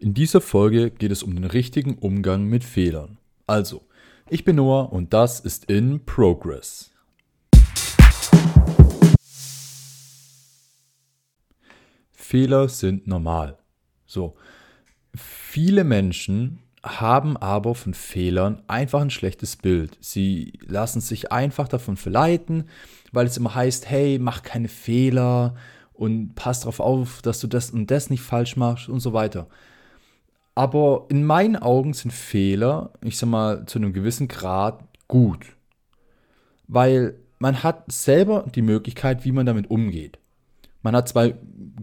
In dieser Folge geht es um den richtigen Umgang mit Fehlern. Also, ich bin Noah und das ist in Progress. Fehler sind normal. So, viele Menschen haben aber von Fehlern einfach ein schlechtes Bild. Sie lassen sich einfach davon verleiten, weil es immer heißt, hey, mach keine Fehler und pass darauf auf, dass du das und das nicht falsch machst und so weiter. Aber in meinen Augen sind Fehler, ich sag mal, zu einem gewissen Grad gut. Weil man hat selber die Möglichkeit, wie man damit umgeht. Man hat zwei,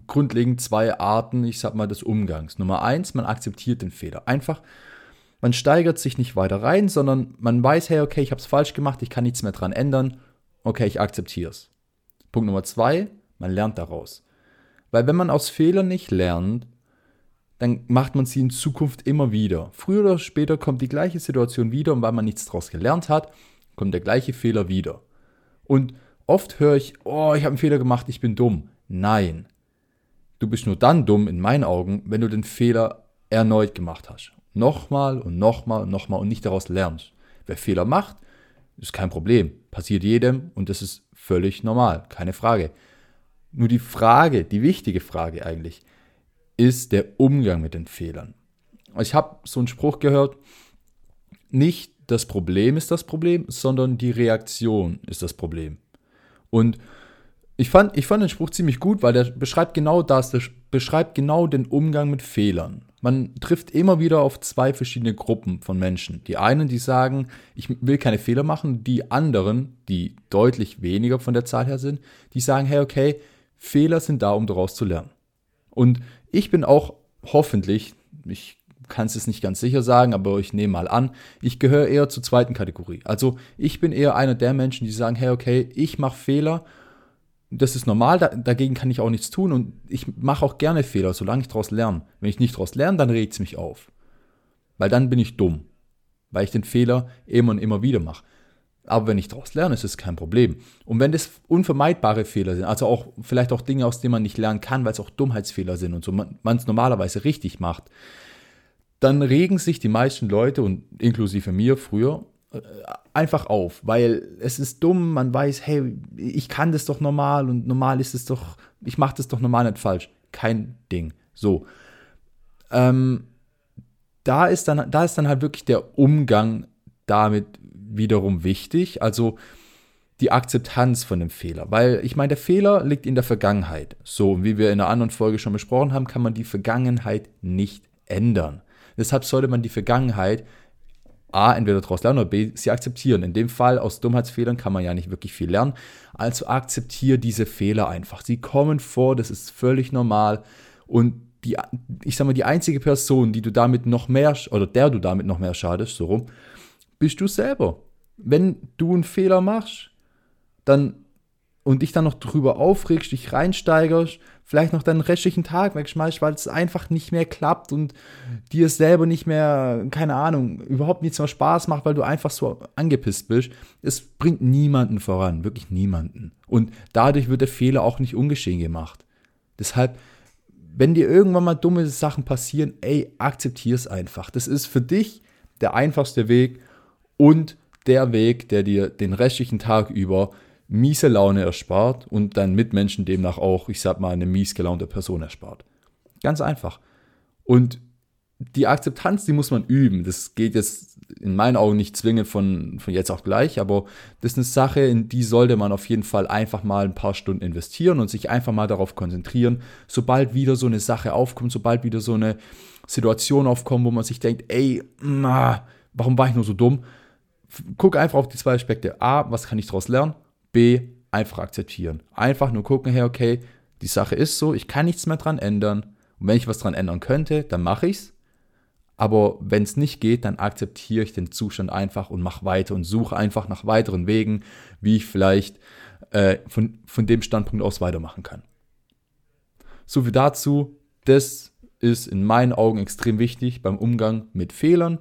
grundlegend zwei Arten, ich sag mal, des Umgangs. Nummer eins, man akzeptiert den Fehler. Einfach, man steigert sich nicht weiter rein, sondern man weiß, hey, okay, ich habe es falsch gemacht, ich kann nichts mehr dran ändern. Okay, ich akzeptiere es. Punkt Nummer zwei, man lernt daraus. Weil wenn man aus Fehlern nicht lernt, dann macht man sie in Zukunft immer wieder. Früher oder später kommt die gleiche Situation wieder und weil man nichts daraus gelernt hat, kommt der gleiche Fehler wieder. Und oft höre ich, oh, ich habe einen Fehler gemacht, ich bin dumm. Nein. Du bist nur dann dumm in meinen Augen, wenn du den Fehler erneut gemacht hast. Nochmal und nochmal und nochmal und nicht daraus lernst. Wer Fehler macht, ist kein Problem. Passiert jedem und das ist völlig normal, keine Frage. Nur die Frage, die wichtige Frage eigentlich, ist der Umgang mit den Fehlern. Ich habe so einen Spruch gehört, nicht das Problem ist das Problem, sondern die Reaktion ist das Problem. Und ich fand, ich fand den Spruch ziemlich gut, weil der beschreibt genau das, der beschreibt genau den Umgang mit Fehlern. Man trifft immer wieder auf zwei verschiedene Gruppen von Menschen. Die einen, die sagen, ich will keine Fehler machen, die anderen, die deutlich weniger von der Zahl her sind, die sagen, hey, okay, Fehler sind da, um daraus zu lernen. Und ich bin auch hoffentlich, ich kann es nicht ganz sicher sagen, aber ich nehme mal an, ich gehöre eher zur zweiten Kategorie. Also ich bin eher einer der Menschen, die sagen, hey, okay, ich mache Fehler, das ist normal, da, dagegen kann ich auch nichts tun und ich mache auch gerne Fehler, solange ich daraus lerne. Wenn ich nicht daraus lerne, dann regt es mich auf. Weil dann bin ich dumm, weil ich den Fehler immer und immer wieder mache. Aber wenn ich daraus lerne, ist es kein Problem. Und wenn das unvermeidbare Fehler sind, also auch vielleicht auch Dinge, aus denen man nicht lernen kann, weil es auch Dummheitsfehler sind und so man es normalerweise richtig macht, dann regen sich die meisten Leute und inklusive mir früher äh, einfach auf, weil es ist dumm, man weiß, hey, ich kann das doch normal und normal ist es doch, ich mache das doch normal nicht falsch. Kein Ding. So. Ähm, da ist dann, da ist dann halt wirklich der Umgang damit wiederum wichtig. Also die Akzeptanz von dem Fehler. Weil ich meine, der Fehler liegt in der Vergangenheit. So, wie wir in einer anderen Folge schon besprochen haben, kann man die Vergangenheit nicht ändern. Deshalb sollte man die Vergangenheit A, entweder daraus lernen oder B, sie akzeptieren. In dem Fall, aus Dummheitsfehlern kann man ja nicht wirklich viel lernen. Also akzeptiere diese Fehler einfach. Sie kommen vor, das ist völlig normal. Und die, ich sag mal, die einzige Person, die du damit noch mehr, oder der du damit noch mehr schadest, so rum, bist du selber. Wenn du einen Fehler machst, dann und dich dann noch drüber aufregst, dich reinsteigerst, vielleicht noch deinen restlichen Tag wegschmeißt, weil es einfach nicht mehr klappt und dir es selber nicht mehr, keine Ahnung, überhaupt nichts mehr Spaß macht, weil du einfach so angepisst bist. Es bringt niemanden voran, wirklich niemanden. Und dadurch wird der Fehler auch nicht ungeschehen gemacht. Deshalb, wenn dir irgendwann mal dumme Sachen passieren, ey, akzeptier es einfach. Das ist für dich der einfachste Weg und der Weg, der dir den restlichen Tag über miese Laune erspart und deinen Mitmenschen demnach auch, ich sag mal, eine mies gelaunte Person erspart. Ganz einfach. Und die Akzeptanz, die muss man üben. Das geht jetzt in meinen Augen nicht zwingend von, von jetzt auf gleich, aber das ist eine Sache, in die sollte man auf jeden Fall einfach mal ein paar Stunden investieren und sich einfach mal darauf konzentrieren, sobald wieder so eine Sache aufkommt, sobald wieder so eine Situation aufkommt, wo man sich denkt, ey, warum war ich nur so dumm? Guck einfach auf die zwei Aspekte. A, was kann ich daraus lernen? B, einfach akzeptieren. Einfach nur gucken, hey, okay, die Sache ist so, ich kann nichts mehr dran ändern. Und wenn ich was dran ändern könnte, dann mache ich's. Aber wenn es nicht geht, dann akzeptiere ich den Zustand einfach und mache weiter und suche einfach nach weiteren Wegen, wie ich vielleicht äh, von, von dem Standpunkt aus weitermachen kann. So viel dazu. Das ist in meinen Augen extrem wichtig beim Umgang mit Fehlern.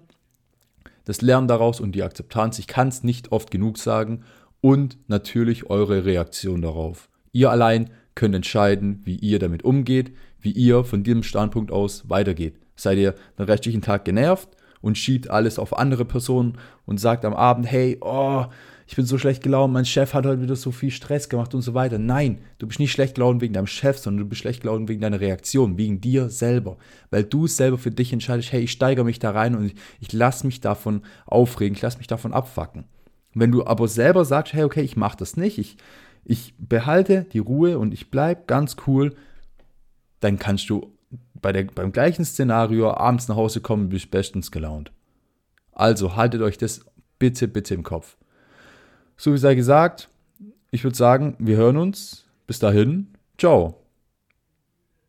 Das Lernen daraus und die Akzeptanz. Ich kann es nicht oft genug sagen und natürlich eure Reaktion darauf. Ihr allein könnt entscheiden, wie ihr damit umgeht, wie ihr von diesem Standpunkt aus weitergeht. Seid ihr den restlichen Tag genervt und schiebt alles auf andere Personen und sagt am Abend, hey, oh, ich bin so schlecht gelaunt, mein Chef hat heute wieder so viel Stress gemacht und so weiter. Nein, du bist nicht schlecht gelaunt wegen deinem Chef, sondern du bist schlecht gelaunt wegen deiner Reaktion, wegen dir selber. Weil du selber für dich entscheidest, hey, ich steigere mich da rein und ich, ich lasse mich davon aufregen, ich lasse mich davon abfacken. Wenn du aber selber sagst, hey, okay, ich mache das nicht, ich, ich behalte die Ruhe und ich bleibe ganz cool, dann kannst du bei der, beim gleichen Szenario abends nach Hause kommen und bist bestens gelaunt. Also haltet euch das bitte, bitte im Kopf. So wie sei gesagt, ich würde sagen, wir hören uns. Bis dahin, ciao.